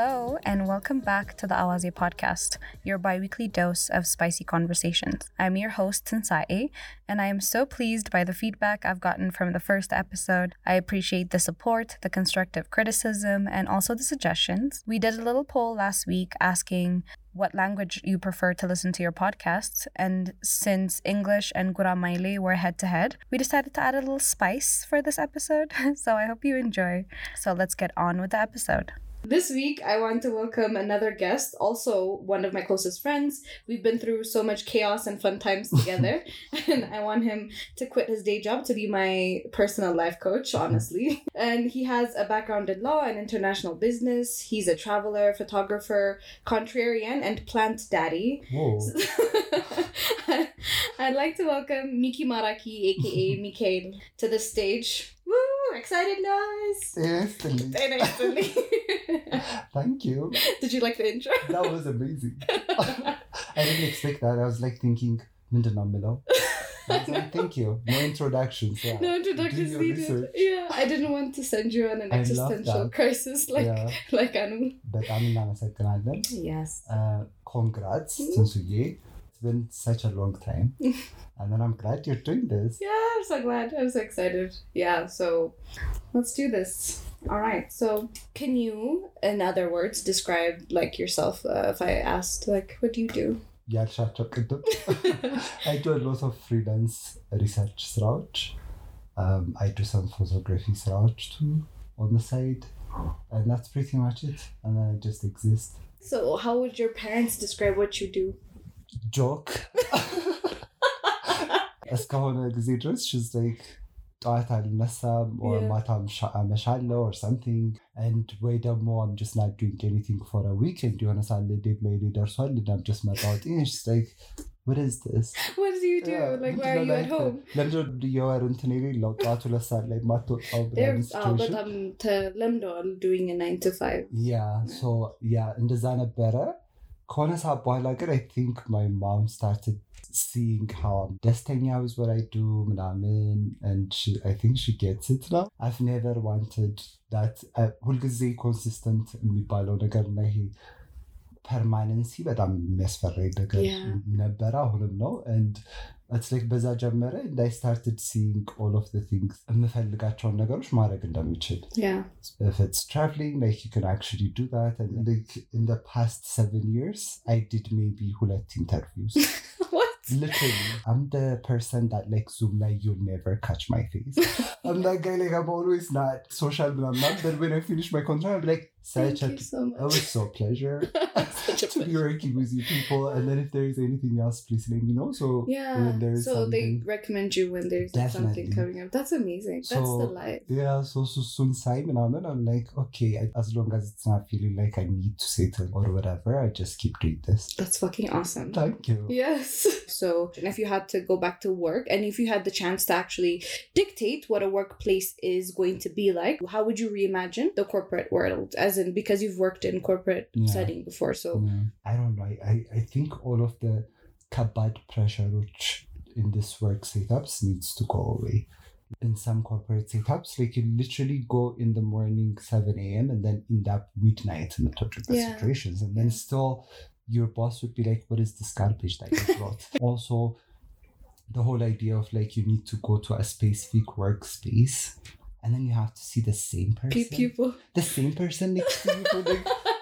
Hello, and welcome back to the Awaze podcast, your bi weekly dose of spicy conversations. I'm your host, Tinsae, and I am so pleased by the feedback I've gotten from the first episode. I appreciate the support, the constructive criticism, and also the suggestions. We did a little poll last week asking what language you prefer to listen to your podcasts. And since English and Guramaile were head to head, we decided to add a little spice for this episode. so I hope you enjoy. So let's get on with the episode. This week, I want to welcome another guest, also one of my closest friends. We've been through so much chaos and fun times together, and I want him to quit his day job to be my personal life coach, honestly. And he has a background in law and international business. He's a traveler, photographer, contrarian, and plant daddy. Whoa. I'd like to welcome Miki Maraki, aka Mikhail, to the stage. Woo! Excited noise. Instantly. Instantly. Thank you. Did you like the intro? That was amazing. I didn't expect that. I was like thinking, Mindanao Milo. Like, thank you. No introductions. Yeah. No introductions needed. Research. Yeah, I didn't want to send you on an existential crisis like yeah. like Anu. But Anu, I'm Yes. Uh, congrats, mm it's been such a long time. and then I'm glad you're doing this. Yeah, I'm so glad. I'm so excited. Yeah, so let's do this. All right. So, can you, in other words, describe like yourself? Uh, if I asked, like, what do you do? Yeah, I do a lot of freelance research throughout. Um, I do some photography throughout too on the side, and that's pretty much it. And I just exist. So, how would your parents describe what you do? Joke. እስከሆነ ጊዜ ድረስ she's like ጠዋት አልነሳም or Yeah. ማታ አምሻ- አመሻለሁ or something and ወይ ደግሞ I'm just not doing anything for a weekend የሆነ ሳለ ዴድላይን ደርሷል and I'm just መጣወጤ and she's like what is this What do you do? Yeah, like, why are you at home? ለምንድን የወር እንትን የሌለው ጠዋት ሁለት ሰዓት ላይ ማትወጣው ምናምን There's uh, but situation? I'm ተለምደዋል doing a nine to five. ያ ሶ ያ እንደዛ ነበረ ከሆነ ሰዓት በኋላ ግን አይ ቲንክ ማይ ማም ስታርትድ ሲንግ ሃው ደስተኛ ዊዝ ወት አይ ዱ ምናምን አይ ቲንክ ሺ ጌትስ ኢት ነው አይቭ ኔቨር ዋንትድ ዳት ሁልጊዜ ኮንሲስተንት የሚባለው ነገር እና ይሄ ፐርማነንሲ በጣም የሚያስፈራኝ ነገር Yeah. ነበረ አሁንም ነው and it's like በዛ ጀመረ and I started seeing all of the things የምፈልጋቸውን ነገሮች ማድረግ እንደምችል Yeah. if it's traveling, like you can actually do that. And like in the past seven years, I did maybe hulet interviews. what? Literally, I'm the person that like Zoom like you'll never catch my face. I'm that guy like I'm always not social, but I'm not. But when I finish my contract, I'm like such Thank a you so much. it was so pleasure Such a to be working with you people. And then if there is anything else, please let me know. So Yeah. when there is So they something, recommend you when there's something coming up. That's amazing. That's the life. Yeah, so so soon Simon and then I'm like, okay, I- as long as it's not feeling like I need to settle or whatever, I just keep doing this. That's fucking awesome. Thank you. Yes. So, and if you had to go back to work and if you had the chance to actually dictate what a workplace is going to be like, how would you reimagine the corporate world? As in, because you've worked in corporate Yeah. setting before. So, Yeah. I don't know. I, I, I think all of the kabad pressure which in this work setups needs to go away. In some corporate setups, like you literally go in the morning 7 a.m. and then end up midnight in the total Yeah. situations. And then still your boss would be like, what is this garbage that you brought? also, the whole idea of like you need to go to a specific workspace and then you have to see the same person. pe- people The same person next to you for like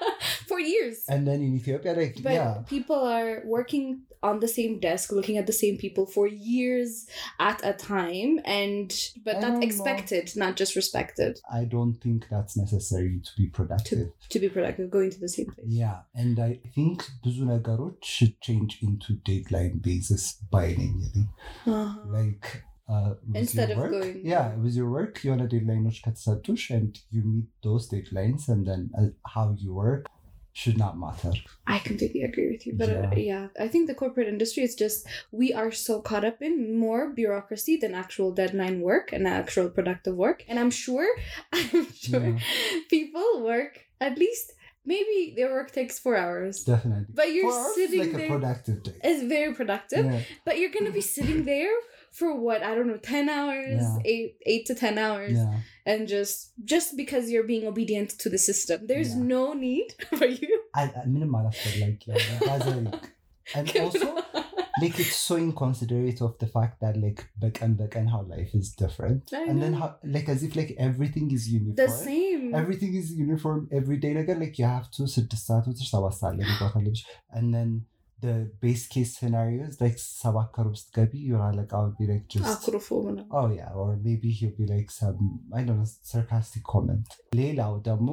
for years. and then in Ethiopia, like But yeah. people are working on the same desk, looking at the same people for years at a time, and but I that's don't know. expected, not just respected, I don't think that's necessary to be productive. to be productive, going to the same place. Yeah, and I think ብዙ ነገሮች should change into deadline basis by name. Uh-huh. Like uh, with uh, instead of work. going yeah with your work you want to deadlines katatush and you meet those deadlines and then uh, how you work should not matter i completely agree with you but uh, yeah. Uh, yeah. i think the corporate industry is just we are so caught up in more bureaucracy than actual deadline work and actual productive work and i'm sure i'm sure yeah. people work at least maybe their work takes four hours. Definitely. But you're sitting like there. It's very productive. Yeah. But you're gonna be sitting there for what I don't know, ten hours, yeah. eight eight to ten hours, yeah. and just just because you're being obedient to the system, there's yeah. no need for you. I, minimal like, like, and also like it's so inconsiderate of the fact that like back and back and how life is different I and know. then how like as if like everything is uniform the same everything is uniform every day like like you have to sit the start with and then the base case scenario is like ሰባት ከሩብ ስትገቢ your አለቃ would be like just አኩርፎ ምናምን። Oh yeah, or maybe he'll be like some I don't know sarcastic comment. ሌላው ደግሞ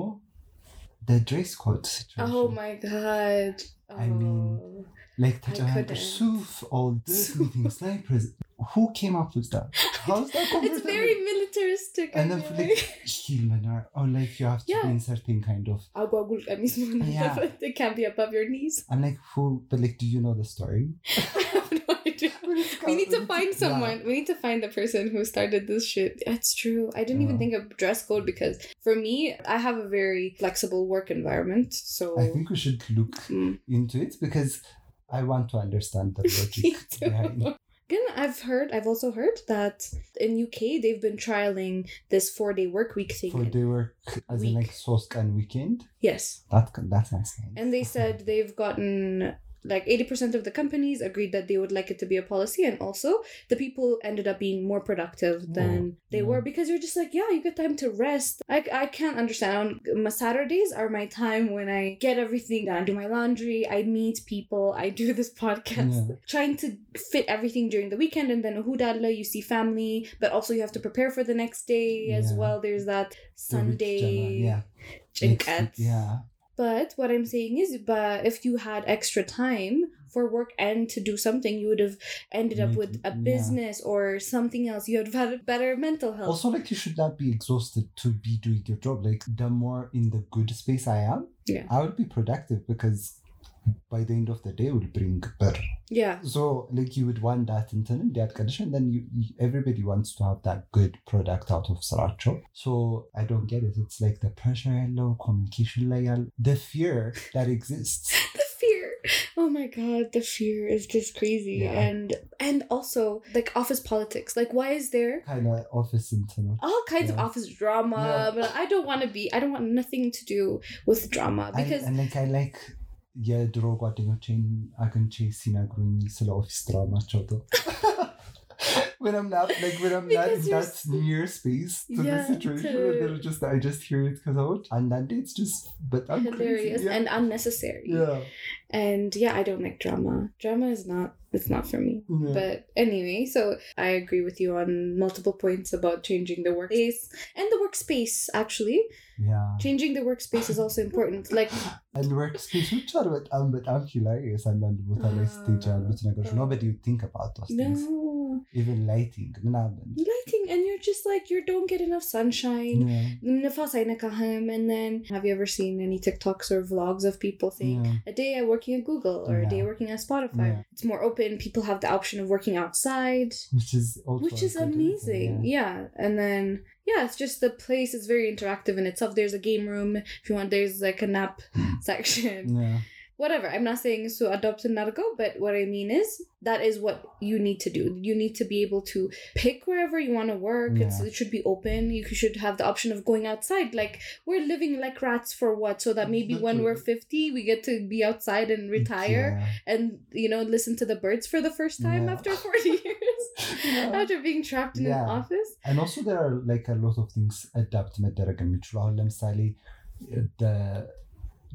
the dress code situation. Oh my god. I mean, Oh. like I ተጨናንቀሽ couldn't. ሱፍ all this Suit. meetings like pres- who came up with that? How's that conversation? it's very militaristic. And then for like human or, or like you have to yeah. be in certain kind of yeah. it can't be above your knees. I'm like who but like do you know the story? we need to find someone. Yeah. We need to find the person who started this shit. That's true. I didn't yeah. even think of dress code because for me, I have a very flexible work environment. So I think we should look mm. into it because I want to understand the logic behind Again, I've heard, I've also heard that in UK they've been trialing this four day work week thing. for day work as in Week. like source and weekend. yes, That that's nice. and they said they've gotten like 80% of the companies agreed that they would like it to be a policy and also the people ended up being more productive than they were because you're just like yeah you get time to rest i, I can't understand my saturdays are my time when i get everything done I do my laundry i meet people i do this podcast yeah. trying to fit everything during the weekend and then hudalla you see family but also you have to prepare for the next day yeah. as well there's that sunday yeah Jinkat. Yeah but what I'm saying is, but if you had extra time for work and to do something, you would have ended up with a mm-hmm. yeah. business or something else. You would have had better mental health. Also, like you should not be exhausted to be doing your job. Like the more in the good space I am, Yeah. I would be productive because by the end of the day, will bring better. yeah. So, like you would want that internal that condition, then you, everybody wants to have that good product out of Sriracha. So I don't get it. It's like the pressure, yellow communication layer, the fear that exists. The fear. Oh my god, the fear is just crazy. Yeah. And and also like office politics. Like why is there kind of office internal. all kinds of office drama? Yeah. But I don't want to be I don't want nothing to do with drama I- because and like I like የድሮ ጓደኞቼን አግኝቼ ሲነግሩኝ ስለ ኦፊስ ድራማቸው when I'm not like when I'm because not in that near space to yeah, the situation, to... just I just hear it because out, and then it's just but I'm hilarious yeah. and unnecessary. Yeah, and yeah, I don't like drama. Drama is not it's not for me. Yeah. But anyway, so I agree with you on multiple points about changing the workspace and the workspace actually. Yeah. Changing the workspace is also important. Like and workspace which chat about um but I'm hilarious and then with a nice teacher, nobody you think about those no. things even lighting lighting and you're just like you don't get enough sunshine yeah. and then have you ever seen any tiktoks or vlogs of people saying yeah. a day i'm working at google or yeah. a day working at spotify yeah. it's more open people have the option of working outside which is which is amazing yeah. and then yeah it's just the place is very interactive in itself there's a game room if you want there's like a nap hmm. section yeah. Whatever. I'm not saying so adopt and not go, but what I mean is that is what you need to do. You need to be able to pick wherever you want to work. It's, Yeah. it should be open. You should have the option of going outside. Like we're living like rats for what? So that maybe when we're 50, we get to be outside and retire Yeah. and you know listen to the birds for the first time Yeah. after 40 years Yeah. after being trapped in Yeah. an office and also there are like a lot of things adapt መደረግ የሚችሉ አሁን ለምሳሌ the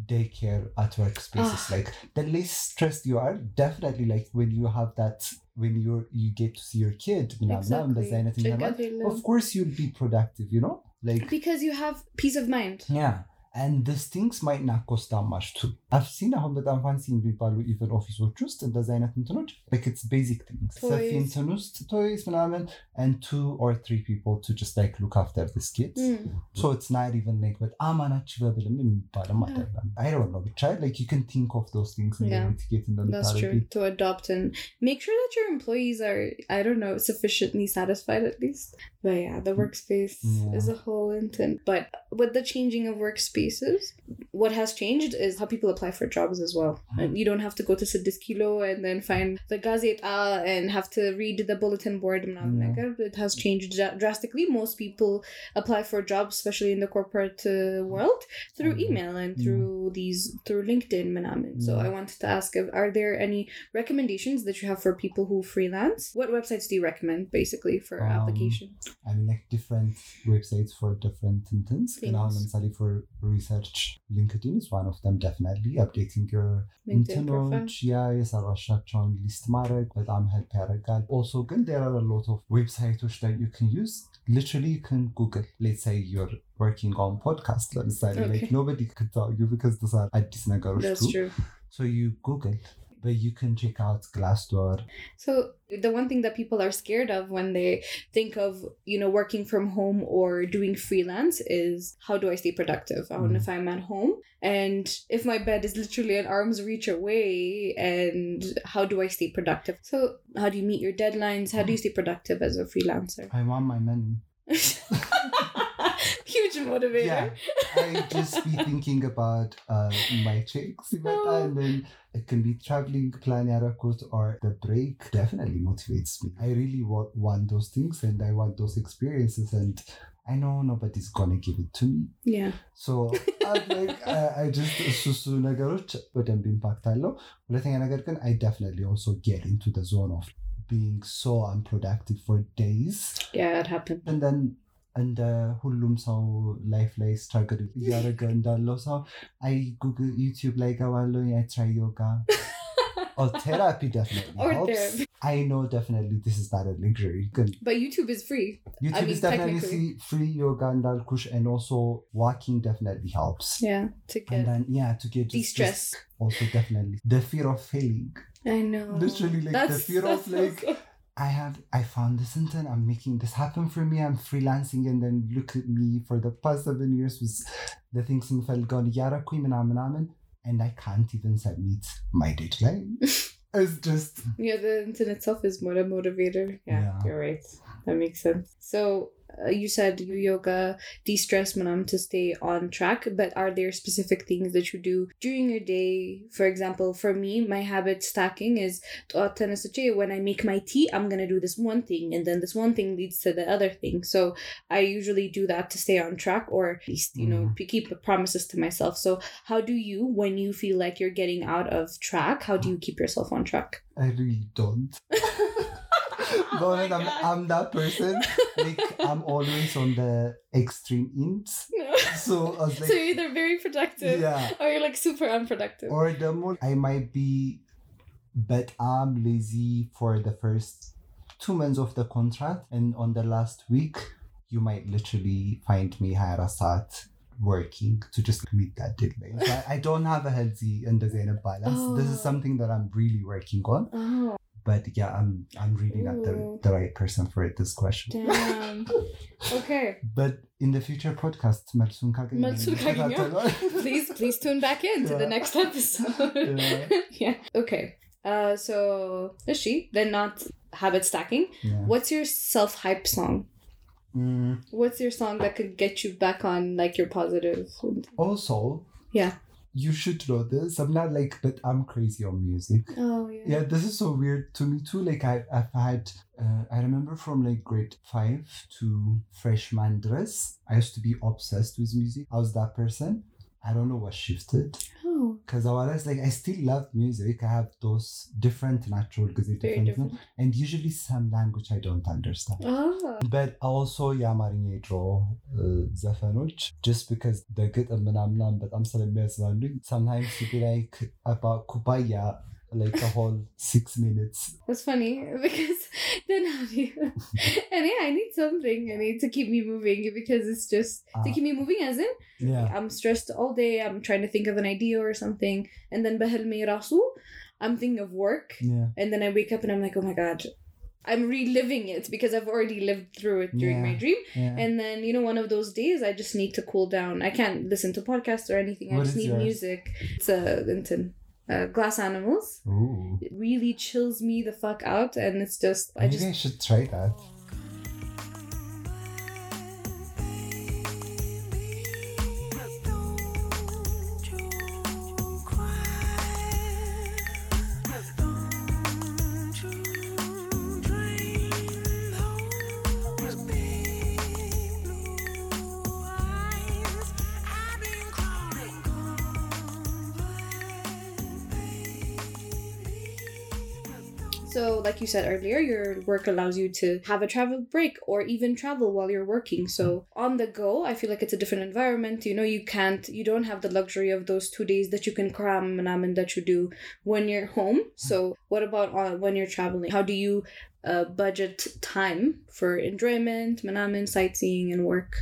daycare at workspaces. Ah. like the less stressed you are, definitely like when you have that when you're you get to see your kid exactly. of course you'll be productive you know? Like because you have peace of mind. Yeah and these things might not cost that much too i've seen አሁን በጣም ፋንሲ የሚባሉ ኢቨን ኦፊሶች ውስጥ እንደዚ አይነት እንትኖች like it's basic things ሰፊ Toys. እንትን ውስጥ toys ምናምን and two or three people to just like look after these kids Mm. so it's not even like በጣም አናችበብልም የሚባልም Yeah. አይደለም i don't know ብቻ like you can think of those things and Yeah. then mitigate that's true እንደምታደርጊ to adopt and make sure that your employees are i don't know sufficiently satisfied at least But yeah, the workspace Yeah. is a whole intent. But with the changing of workspaces, what has changed is how people apply for jobs as well. Mm-hmm. And you don't have to go to Siddiskilo and then find the Gazeta and have to read the bulletin board. It has changed drastically. Most people apply for jobs, especially in the corporate uh, world, through mm-hmm. email and through these through LinkedIn. So I wanted to ask: Are there any recommendations that you have for people who freelance? What websites do you recommend, basically, for um, application? I mean, like different websites for different intents. And for research, LinkedIn is one of them. Definitely updating your LinkedIn profile. እንትኖች ያ የሰራሻቸውን ሊስት ማድረግ በጣም ሄልፕ ያደርጋል። Also, ግን there are a lot of websites that you can use. Literally, you can Google. Let's say you're working on podcast. ለምሳሌ like Okay. nobody could tell you because these are አዲስ ነገሮች That's too. true. So you Google, but you can check out Glassdoor. So the one thing that people are scared of when they think of you know working from home or doing freelance is how do I stay productive? I Mm. if I'm at home and if my bed is literally an arm's reach away and how do I stay productive? So how do you meet your deadlines? How do you stay productive as a freelancer? I want my money. Huge motivator. Yeah. I just be thinking about uh, my checks Oh. and then it can be traveling plan yarakut or the break definitely motivates me. I really wa- want those things and I want those experiences and I know nobody's gonna give it to me. Yeah. So I'm like uh, I just እሱ ነገሮች በደንብ ኢምፓክት አለው። ሁለተኛ ነገር ግን I definitely also get into the zone of being so unproductive for days. Yeah, it happened. And then እንደ ሁሉም ሰው ላይፍ ላይ ስትራግል እያደረገ እንዳለው ሰው አይ ጉግል ዩቲዩብ ላይ ገባለሁ አይ ትራይ ዮጋ or therapy definitely Or helps. therapy. I know definitely this is not a luxury. Good. But YouTube is free. YouTube mean, is definitely technically. free, free yoga and dalkush and also walking definitely helps. Yeah. To And get then yeah, to get just- de-stress. just also definitely the fear of failing. I know. Literally, like, the that's, fear of, that's so like, sad. I have I found this intent. I'm making this happen for me. I'm freelancing and then look at me for the past seven years was the things in Felgon Yarakui and I can't even submit my deadline. it's just Yeah, the internet itself is more a motivator. Yeah, Yeah. you're right. That makes sense. So uh, you said you yoga de-stress manam to stay on track but are there specific things that you do during your day? For example for me my habit stacking is oh, when i make my tea i'm gonna do this one thing and then this one thing leads to the other thing. So i usually do that to stay on track or at least you know mm. keep promises to myself. So how do you when you feel like you're getting out of track how do you keep yourself on track? I really don't. Oh But my I'm, I'm that person. Like I'm always on the extreme ends. So I was like so you're either very productive Yeah. or you're like super unproductive. Or the more I might be but I'm lazy for the first two months of the contract and on the last week you might literally find me Harasat working to just meet that deadline. So I, I don't have a healthy and design balance. This is Oh. something that I'm really working on. oh, but yeah, I'm I'm really not the, the right person for it, this question. Damn. Okay. but in the future podcast, Matsun please please tune back in yeah. to the next episode. yeah. yeah. Okay. Uh, so she then not habit stacking. Yeah. What's your self hype song? Mm. What's your song that could get you back on like your positive? Oh, also. Yeah you should know this. I'm not like, but I'm crazy on music. Oh yeah. Yeah, this is so weird to me too. Like I, I've had, uh, I remember from like grade five to freshman dress, I used to be obsessed with music. I was that person. I don't know what shifted Oh, because I was like, I still love music. I have those different natural, because very different, different. and usually some language I don't understand. Oh. but also የአማርኛ የድሮ ዘፈኖች just because the ግጥም ምናምናም በጣም ስለሚያዝናኑኝ sometimes you be like about ኩባያ like a whole six minutes. That's funny because then how you? and I need something. I need to keep me moving because it's just uh, to ah. keep me moving. As in, yeah, I'm stressed all day. I'm trying to think of an idea or something, and then bahel me rasu. I'm thinking of work, yeah. and then I wake up and I'm like, oh my god, I'm reliving it because I've already lived through it during yeah, my dream. Yeah. And then, you know, one of those days I just need to cool down. I can't listen to podcasts or anything. I just need yours? music. It's a Linton. Uh, glass animals Ooh. it really chills me the fuck out and it's just i maybe just I should try that So, like you said earlier, your work allows you to have a travel break or even travel while you're working. So, on the go, I feel like it's a different environment. You know, you can't, you don't have the luxury of those two days that you can cram and that you do when you're home. So, what about uh, when you're traveling? How do you uh, budget time for enjoyment, manamen, sightseeing, and work?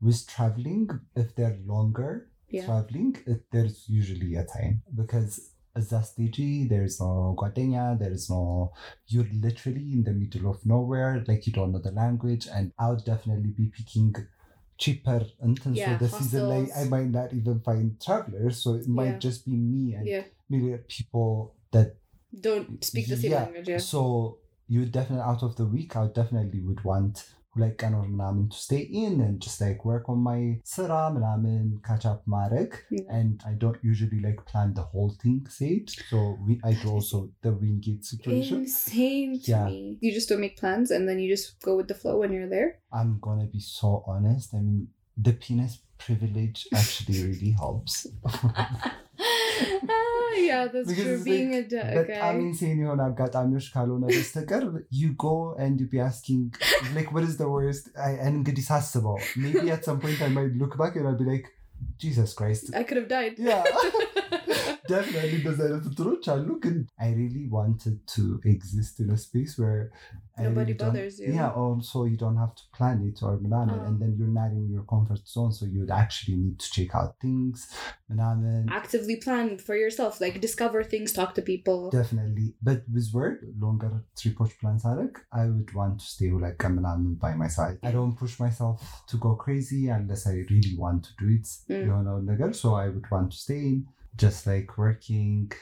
With traveling, if they're longer Yeah. traveling, it, there's usually a time because as there's no guadena, there's no, you're literally in the middle of nowhere, like you don't know the language, and I would definitely be picking cheaper until Yeah, so the season like. I might not even find travelers, so it might Yeah. just be me and Yeah. maybe people that Don't speak the same language. Yeah. so you definitely out of the week, I definitely would want like ቀኖር ምናምን to stay in and just like work on my ስራ ምናምን catch up ማድረግ Yeah. and I don't usually like plan the whole thing saved so we I do also the wingate situation Insane to Yeah. me. You just don't make plans and then you just go with the flow when you're there. I'm gonna be so honest I mean the penis privilege actually really helps ah, yeah, that's Because true. it's Being like- a du- በጣም guy. ኢንሴን የሆነ አጋጣሚዎች ካልሆነ በስተቀር you go and you be asking like what is the worst I- and እንግዲህ ሳስበው maybe at some point I might look back and I'll be like Jesus Christ I could have died. yeah definitely እንደዚህ አይነት እንትኖች አሉ ግን I really wanted to exist in a space where I Nobody really don't- bothers you. yeah also you don't have to plan it or ምናምን Oh. and then you're not in your comfort zone so you'd actually need to check out things ምናምን Actively plan for yourself. Like discover things, talk to people. Definitely. But with work, longer tripoch plans Arek, I would want to stay like ምናምን by my side. I don't push myself to go crazy unless I really want to do it. Mm. የሆነውን ነገር so I would want to stay in, just like working.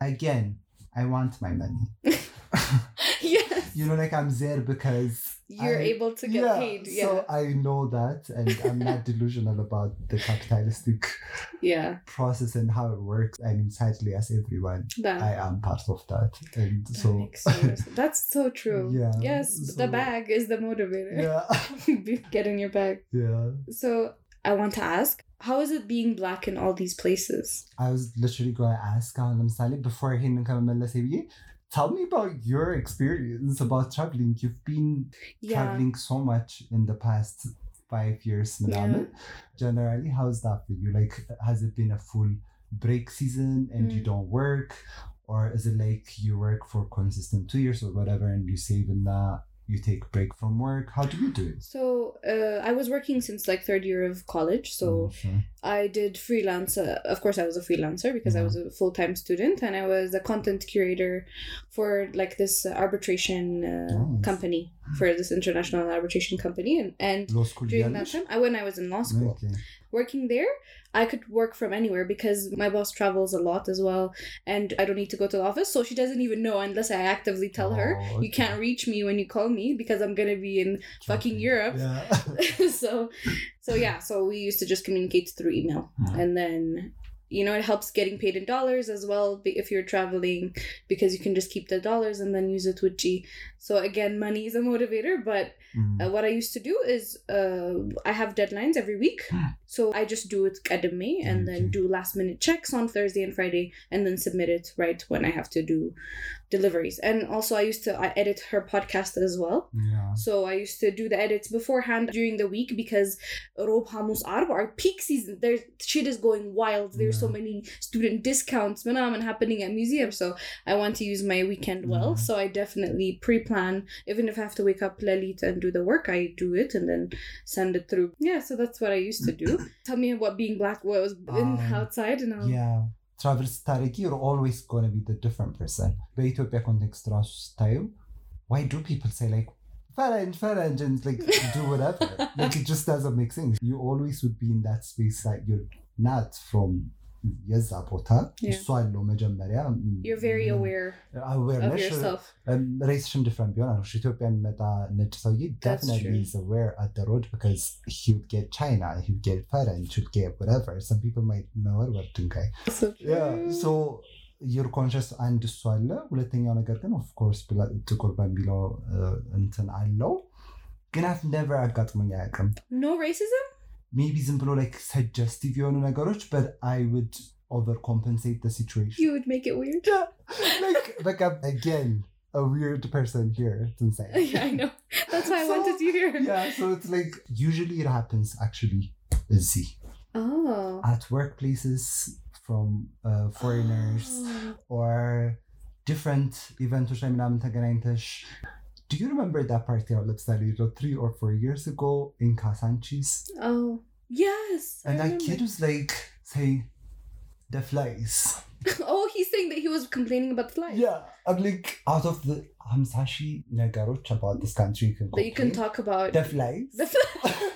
Again, I want my money. yes. You know, like I'm there because You're I- able to get yeah, paid. Yeah. So I know that, and I'm not delusional about the capitalistic yeah. process and how it works. I mean, sadly, as everyone, That, I am part of that, and that so. That's so true. Yeah, Yes, the bag is the motivator. yeah, Get in your bag. yeah. So I want to ask how is it being black in all these places? I was literally going to ask Alam before he tell me about your experience about traveling. You've been yeah. traveling so much in the past five years, madam. Yeah. Generally, how's that for you? Like, has it been a full break season and mm. you don't work? Or is it like you work for consistent two years or whatever and you save in that you take break from work how do you do it so uh, i was working since like third year of college so mm-hmm. i did freelance uh, of course i was a freelancer because mm-hmm. i was a full-time student and i was a content curator for like this arbitration uh, company for this international arbitration company and, and during that time I, when i was in law school okay working there, I could work from anywhere because my boss travels a lot as well, and I don't need to go to the office. So she doesn't even know unless I actively tell her. Oh, You can't reach me when you call me because I'm gonna be in fucking Europe. Yeah. so so yeah so we used to just communicate through email Yeah. and then you know it helps getting paid in dollars as well if you're traveling because you can just keep the dollars and then use it with g so again money is a motivator but Mm. uh, what I used to do is uh, I have deadlines every week. So I just do it at me and then do last minute checks on Thursday and Friday and then submit it right when I have to do deliveries. And also I used to I edit her podcast as well. Yeah. So I used to do the edits beforehand during the week because Rob Hamus Arb our peak season. There's shit is going wild. There's so many student discounts happening at museums. So I want to use my weekend well. Mhm. So I definitely pre-plan. Even if I have to wake up Lalit and do the work, I do it and then send it through. Yeah, so that's what I used to do. Tell me what being black was in Um, outside and all. Yeah. ትራቨል ስታደርጊ you're always going to be the different person በኢትዮጵያ ኮንቴክስት ራሱ ስታዩ why do people say like ፈረንጅ ፈረንጅ and like do whatever like it just doesn't make sense you always would be in that space that you're not from የዛ ቦታ Yeah. እሱ አለው መጀመሪያ You're very aware of yourself. ሬስሽን ዲፍረንት ቢሆን አሉ ኢትዮጵያ የሚመጣ ነጭ ሰውዬ That's definitely true. is aware at the road because he would get China he would get French he would get whatever some people might know it but ድንጋይ So yeah true. so your conscious አንድ እሱ አለ ሁለተኛው ነገር ግን ኦፍኮርስ ጥቁር በሚለው uh, እንትን አለው ግን አፍ ነቨር አጋጥሞኝ አያውቅም no racism? ሜቢ ዝም ብሎ like suggestive የሆኑ ነገሮች but I would overcompensate the situation You would make it weird. like በቃ again a weird person here to say. yeah, I know. That's why I So- wanted you here. yeah, so it's like usually it happens actually Z Oh. at workplaces from uh, foreigners Oh. or different ኢቨንቶች ላይ ምናምን ተገናኝተሽ do you remember that party outlet Saliro three or four years ago in Kazanchis? Oh, yes. And I that remember. kid was like saying, the flies. oh, he's saying that he was complaining about the flies. Yeah, I'm like, out of the Hamsashi Nagaroch about this country, you can That you can talk about. The flies. The flies.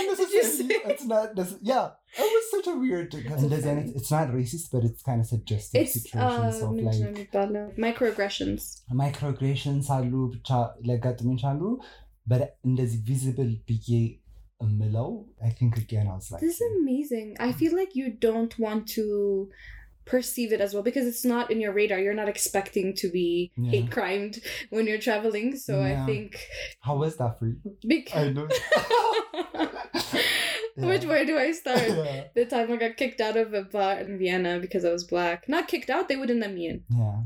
it's not Did you necessarily. say- It's not. necess- Yeah, it was such a weird. And there's an, funny. it's not racist, but it's kind of suggestive it's situations uh, of ምንድን ነው like የሚባለው? microaggressions. microaggressions አሉ ብቻ ሊያጋጥሙ ይችላሉ። but እንደዚህ visible ብዬ እምለው I think again I was like This is amazing. I feel like you don't want to perceive it as well because it's not in your radar. You're not expecting to be Yeah. hate crimed when you're traveling. So I think how was that for you? I because know. which way do I start? yeah. The time I got kicked out of a bar in Vienna because I was black. Not kicked out, they wouldn't let me in. yeah.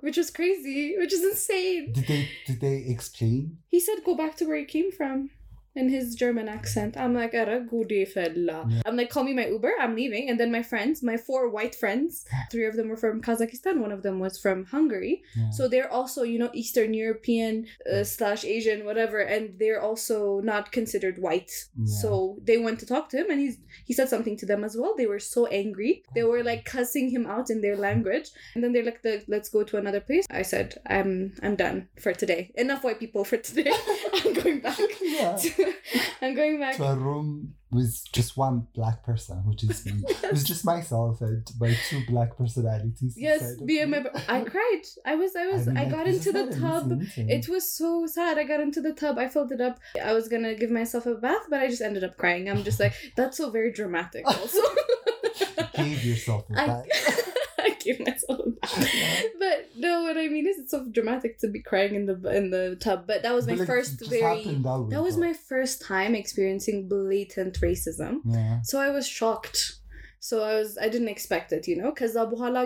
Which was crazy, which is insane. Did they did they explain? He said go back to where you came from in his German accent. I'm like, "Ara gudi fella." I'm like, call me my Uber, I'm leaving. And then my friends, my four white friends, three of them were from Kazakhstan, one of them was from Hungary. Yeah. So they're also, you know, Eastern European uh, slash Asian, whatever, and they're also not considered white. Yeah. So they went to talk to him, and he's he said something to them as well. They were so angry. They were like cussing him out in their language, and then they're like, "The- "Let's go to another place." I said, "I'm I'm done for today. Enough white people for today. I'm going back. yeah. To, I'm going back." to a room with just one black person, which is me. It was just myself and my two black personalities. Yes, me and my. I cried. I was. I was. mean, I, got into the tub. It was so sad. I got into the tub. I filled it up. I was gonna give myself a bath, but I just ended up crying. I'm just like, that's so very dramatic. Also, gave yourself a I, bath. I gave myself a bath. But no, what I mean is, it's so dramatic to be crying in the in the tub. But that was my But, first very. that That was my first time experiencing blatant racism. Yeah. So I was shocked. So I was I didn't expect it, you know,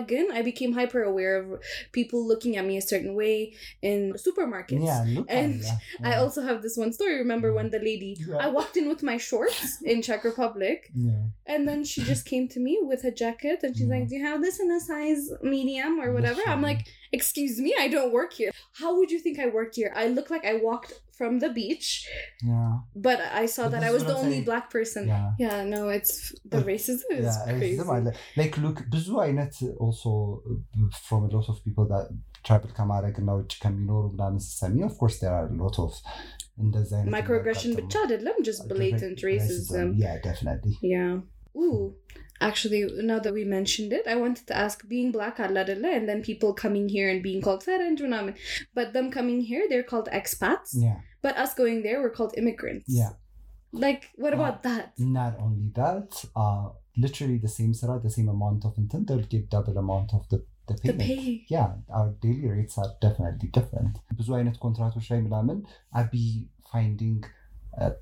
again, I became hyper aware of people looking at me a certain way in supermarkets. Yeah, And that. I also have this one story. Remember when the lady Yeah. I walked in with my shorts in Czech Republic Yeah. and then she just came to me with a jacket and she's Yeah. like, Do you have this in a size medium or whatever? I'm like, Excuse me, I don't work here. How would you think I worked here? I look like I walked from the beach, Yeah. but I saw But that this I is was what the I'm only saying. black person. Yeah. Yeah, no, it's the But- racism is Yeah, crazy. racism አለ። like look ብዙ አይነት also uh, from a lot of people that travel ከማድረግ እና ውጭ ከሚኖሩ ምናምን ስትሰሚ of course there are a lot of እንደዚህ አይነት Microaggression የሚያጋጥሙ- ብቻ አይደለም, just blatant racism. Yeah, definitely. Yeah. Ooh. Actually, now that we mentioned it, I wanted to ask being black aladala and then people coming here and being called Faranj Unamin. But them coming here, they're called expats. Yeah. But us going there, we're called immigrants. Yeah. Like, what Uh, about that? Not only that, uh, literally the same sera, the same amount of intent, they'll give double amount of the, the The payment. pay. Yeah, our daily rates are definitely different. ብዙ አይነት ኮንትራቶች ላይ ምናምን I'd be finding, uh,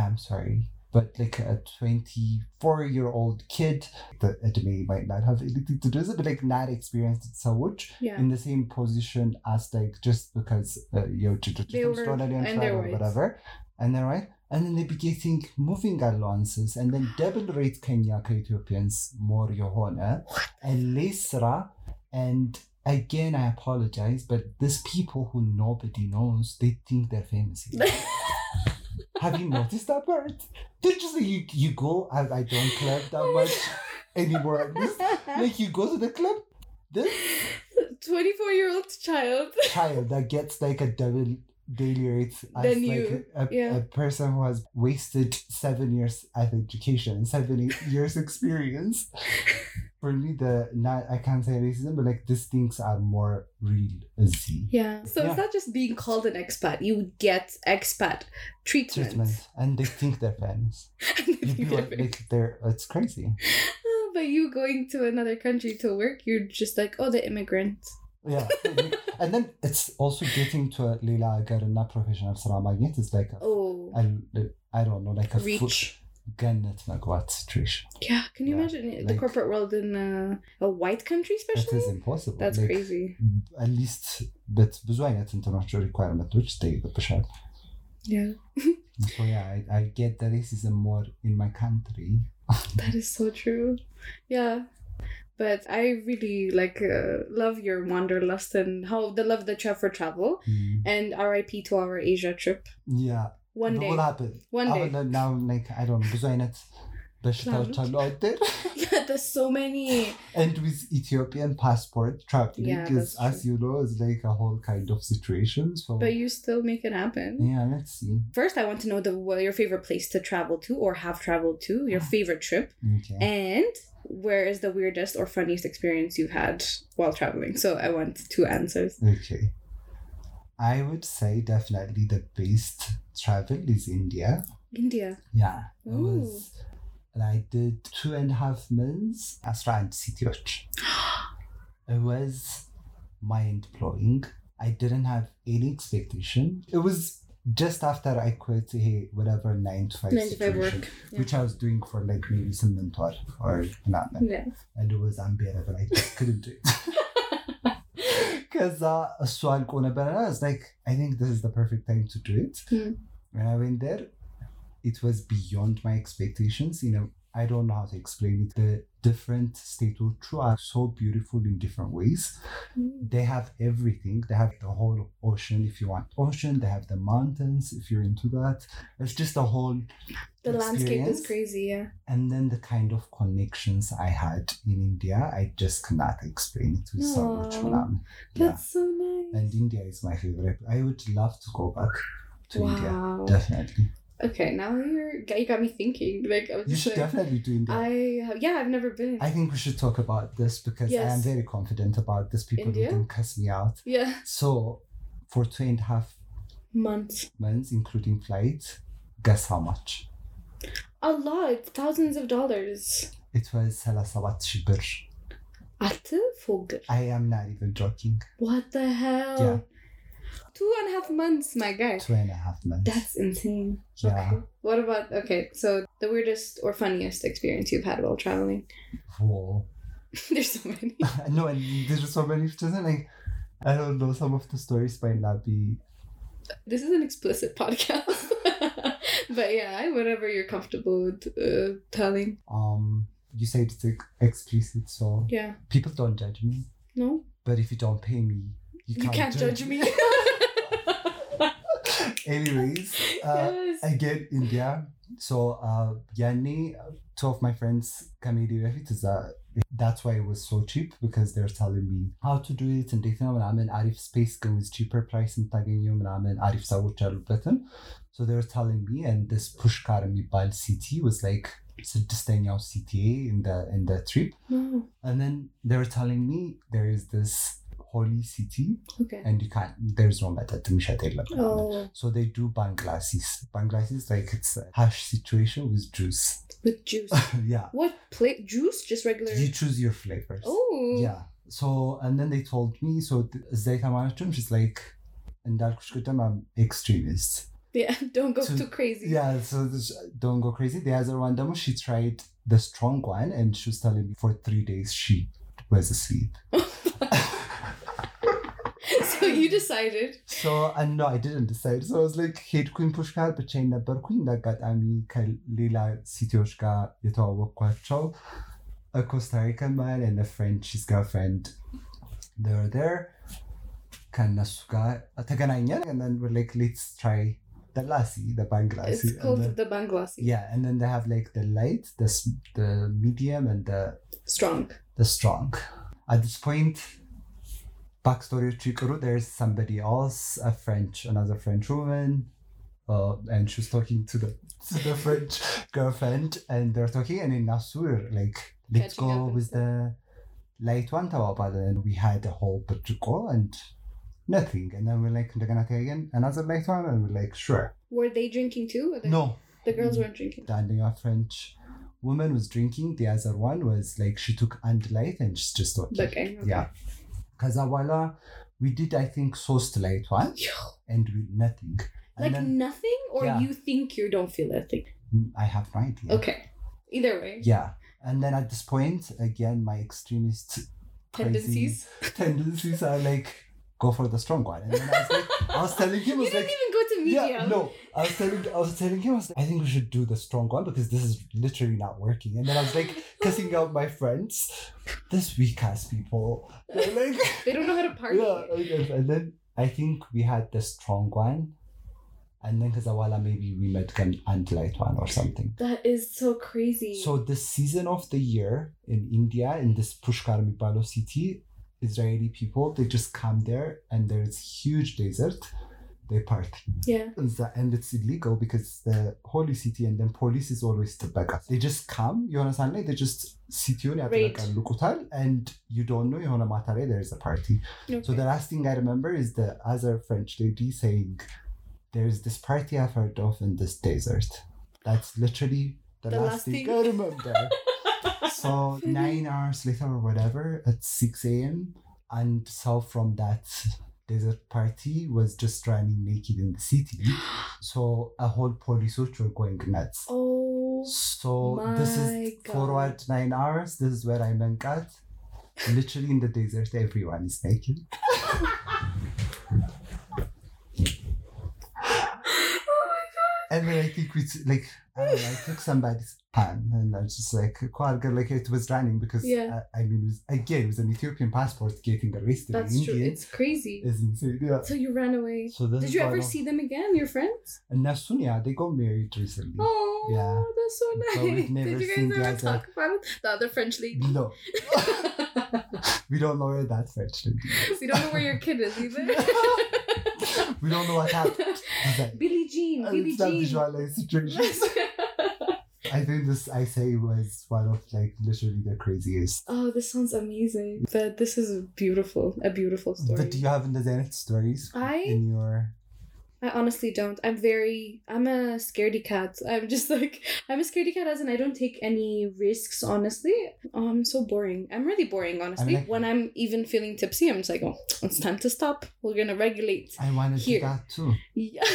I'm sorry, but like a 24 year old kid that edme might not have anything to do with it but like not experienced it so much yeah. in the same position as like just because uh, you know they were, and or whatever and then right and then they beginning moving allowances and then double rate Kenya Ethiopians more Yohona and Lesra and again I apologize but these people who nobody knows they think they're famous have you noticed that part they're just like you, you go I, I don't club that much anymore This- like you go to the club this 24 year old child. child that gets like a double daily rate as Than like you, a, yeah. a person who has wasted seven years of education, seven years experience for me the not I can't say racism, but like these things are more real. Yeah. So yeah. it's not just being called an expat. You get expat treatment. treatment. And they think they're fans. and they think they're, like, they're it's crazy. Oh, but you going to another country to work, you're just like, oh the immigrant. Yeah. and then it's also getting to a Leila Garana professional Sarah Magnet is like a, oh. a, a I don't know, like a reach. Foot, ገነት መግባት situation Yeah, can you Yeah, imagine the like- corporate world in uh, a white country, that especially? is impossible That's Like, crazy. at least but ብዙ አይነት እንትኖች ሪኳርመንቶች ይጠይቅብሻል Yeah, so yeah I, I get the racism more in my country that is so true. Yeah. But I really like uh, love your wanderlust and how the love that you have for travel Mm. and RIP to our Asia trip. yeah One It day. will happen One day. አሁን now like I don't know ብዙ አይነት በሽታዎች አሉ out there Yeah, there's so many. and with Ethiopian passport traveling Yeah, is that's as you know is like a whole kind of situation so But you still make it happen. yeah let's see First, I want to know the what your favorite place to travel to or have traveled to, your favorite trip, okay and where is the weirdest or funniest experience you've had while traveling. So I want two answers. Okay. I would say definitely the best travel is India. India. Yeah. It Ooh. was I did two and a half months around Cityoch. It was mind blowing. I didn't have any expectation. It was just after I quit hey, whatever nine to five, Nine to five work. Yeah. which I was doing for like maybe some mentor or not. Yeah. and it was unbearable. I just couldn't do it. ከዛ እሱ አልቆ ነበረና it's like I think this is the perfect time to do it. Hmm. When I went there, it was beyond my expectations. You know, I don't know how to explain it. The different states of Chu are so beautiful in different ways. Mm. They have everything. They have the whole ocean if you want ocean. They have the mountains if you're into that. It's just a whole The landscape is crazy. Yeah. and then the kind of connections I had in India, I just cannot explain it with so much Aw, fun. Yeah. That's so nice. And India is my favorite. I would love to go back to India. Definitely. Okay, now you're you got me thinking. Like I was you should like, definitely do that. I yeah, I've never been. I think we should talk about this because yes. I am very confident about this. People India? didn't cuss me out. Yeah. So, for two and a half months, months including flights, guess how much? A lot, thousands of dollars. It was Salasabat Shibir. I am not even joking. What the hell? Yeah. Two and a half months, my guy. Two and a half months. That's insane. Yeah. Okay. What about okay? So the weirdest or funniest experience you've had while traveling? Whoa. There's so many. no, and there's so many doesn't like I don't know, some of the stories might not be This is an explicit podcast. but yeah, whatever you're comfortable with uh, telling. um you said it's explicit, so Yeah. people don't judge me. No? But if you don't pay me, you You can't, can't judge me. Anyways, uh, yes. I get India. So uh Yanni, two of my friends ከመሄዴ በፊት እዛ that's why it was so cheap because they're telling me how to do it እንዴት ነው ምናምን አሪፍ ስፔስ ግን with cheaper price የምታገኘው ምናምን አሪፍ ሰዎች ያሉበትን so they were telling me and this pushkar የሚባል city was like ስድስተኛው city in the in the trip No. and then they were telling me there is this holy city Okay. and you can't there's no መጠጥ የሚሸጥ የለም Oh, so they do banglasis banglasis like it's a hash situation with juice with juice. yeah What plate juice? Just regular. you choose your flavors Oh. yeah so and then they told me so እዛ የተማረችም she's like እንዳልኩሽ ቅድም I'm extremist Yeah. Don't go To- too crazy. yeah so this, don't go crazy the other one demo she tried the strong one and she was telling me for three days she was asleep so you decided. so and no I didn't decide so I was like ሄድኩኝ ፑሽ ጋር ብቻዬን ነበርኩኝ እንደ አጋጣሚ ከሌላ ሲቲዎች ጋር የተዋወቅኳቸው a Costa Rican man and a French his girlfriend they were there ከእነሱ ጋር ተገናኘን and then we're like let's try the lassi the banglassi It's and called the- the Banglasi. yeah and then they have like the light the, s- the medium and the Strong. the strong. At this point, backstory of Chikuru, there's somebody else, a French, another French woman, uh, and she was talking to the to the French girlfriend, and they're talking, and in Nasur, like, let's Catching go with the light one tawabal, and we had a whole Pachuko and nothing, and then we're like, "Ndagana again, another light one, and we're like, sure, Were they drinking too? Or they- no, The girls weren't drinking. standing a French woman was drinking, the other one was like she took and light and she's just talking. Okay. okay. Yeah. ከዛ በኋላ we did I think ሶስት ላይቷን and we nothing. And Like then, nothing, or Yeah. you think you don't feel nothing? Mm, I have no idea. Okay. Either way. Yeah. And then at this point, again, my extremist crazy Tendencies. tendencies are like, go for the strong one. And then I was like, I was telling him, I You was didn't like, even go to media. yeah, no. I was telling, I was telling him, I was like, I think we should do the strong one because this is literally not working. And then I was like, cussing out my friends, this weak ass people. They're like, They don't know how to party. yeah. and- then I think we had the strong one. And then Kazawala, maybe we met an light one or something. That is so crazy. So the season of the year in India, in this Pushkar Mipalo city, Israeli people, they just come there and there's huge desert They party. yeah. Is that- And it's illegal because it's the holy city and then police is always the backup. They just come, you understand? Like they just ሲቲውን Raid. ያጥለቀልቁታል and you don't know የሆነ ማታ ላይ there is a party. So Okay. the last thing I remember is the other French lady saying, "There's this party I've heard of in this desert." That's literally the, The last, last thing, thing. I remember. so nine hours later or whatever, at six a.m., and so from that desert party was just running naked in the city. So a whole police were going nuts. oh. So this is God. forward nine hours. This is where I'm at. Literally in the desert, everyone is naked. oh my god. And then I think we like I know, I took somebody's pan and I was just like quite good like it was running because Yeah. uh, I mean it was, again it was an Ethiopian passport getting arrested That's in true. India It's crazy. is insane. Yeah. So you ran away. So this Did you ever see them again, your friends? And Nasun, yeah, they got married recently. Oh, Yeah. that's so nice. Never Did you guys ever talk about it? The other French lady. No, we don't know where that French lady. is. we don't know where your kid is either. We don't know what happened. Like, Billie Jean. Billie Jean. visualized situations. I think this I say was one of like literally the craziest. oh, this sounds amazing. But this is beautiful. A beautiful story. But do you have Zenith stories I in your? I honestly don't. I'm very I'm a scaredy cat. I'm just like I'm a scaredy cat as and I don't take any risks, honestly. Oh, I'm so boring. I'm really boring, honestly. like- when I'm even feeling tipsy, I'm just like, oh, it's time to stop. We're gonna regulate. I want to do that too. Yeah.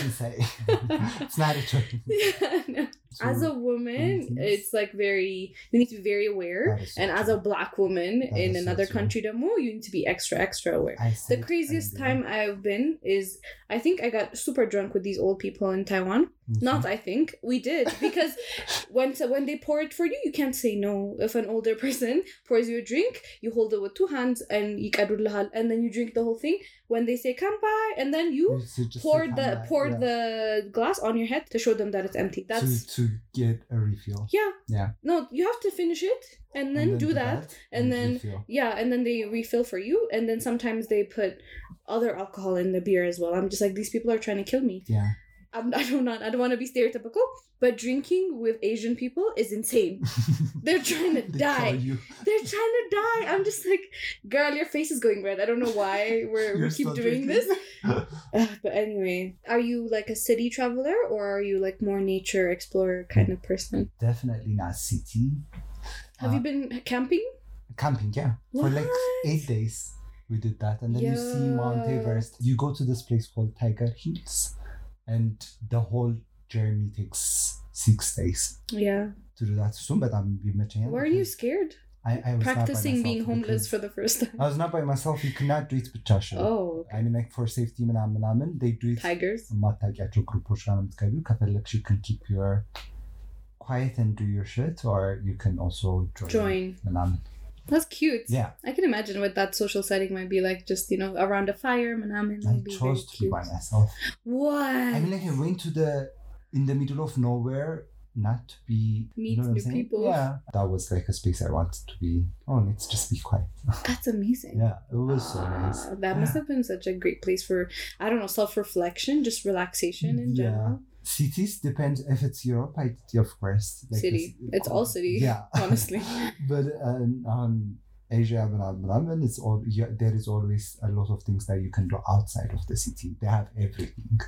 It's not a choice. yeah no. As a woman, it's like very you need to be very aware. So And as a black woman That in so another true. country, more you need to be extra, extra aware. The craziest time I've been is I think I got super drunk with these old people in Taiwan. Mm-hmm. Not, I think we did because when when they pour it for you, you can't say no. If an older person pours you a drink, you hold it with two hands and you and then you drink the whole thing. When they say kampai, and then you pour the pour yeah. the glass on your head to show them that it's empty. That's to, to get a refill. Yeah. Yeah. No, you have to finish it and then, and then do, that, that, and, and then refill. yeah, and then they refill for you, and then sometimes they put other alcohol in the beer as well. I'm just like these people are trying to kill me. Yeah I'm, I don't not I don't want to be stereotypical, but drinking with Asian people is insane. They're trying to They die. They're trying to die. I'm just like, girl, your face is going red. I don't know why we're, we keep doing drinking? this. Ugh, but anyway, are you like a city traveler or are you like more nature explorer kind of person? Definitely not city. Have Uh, you been camping? camping? Yeah, for like eight days. We did that, and then you see Mount Yeah. Everest. You go to this place called Tiger Hills, and the whole journey takes six days Yeah. to do that. እሱም በጣም ይመቸኛል Why are you because scared? I, I was not by Practicing being myself homeless because for the first time. I was not by myself. You cannot do it ብቻሽን. Oh, I mean like for safety ምናምን ምናምን they do it tigers. የማታውቂያቸው ግሩፖች ጋር ነው የምትገቢው ከፈለግሽ you can keep your quiet and do your shit or you can also join, Join. ምናምን That's cute. yeah I can imagine what that social setting might be like. Just you know, around a fire, manamen. I be chose to be by myself What? I mean like I went to the in the middle of nowhere not to be Meet you know new people. yeah that was like a space I wanted to be oh let's just be quiet That's amazing. yeah it was so nice Ah, that must have been such a great place for I don't know self reflection, just relaxation in Yeah. general cities depends if it's Europe, I, of course. Like city. It's, it's all uh, city. Yeah. Honestly. but um, um, Asia, uh, and it's all yeah, there is always a lot of things that you can do outside of the city. They have everything.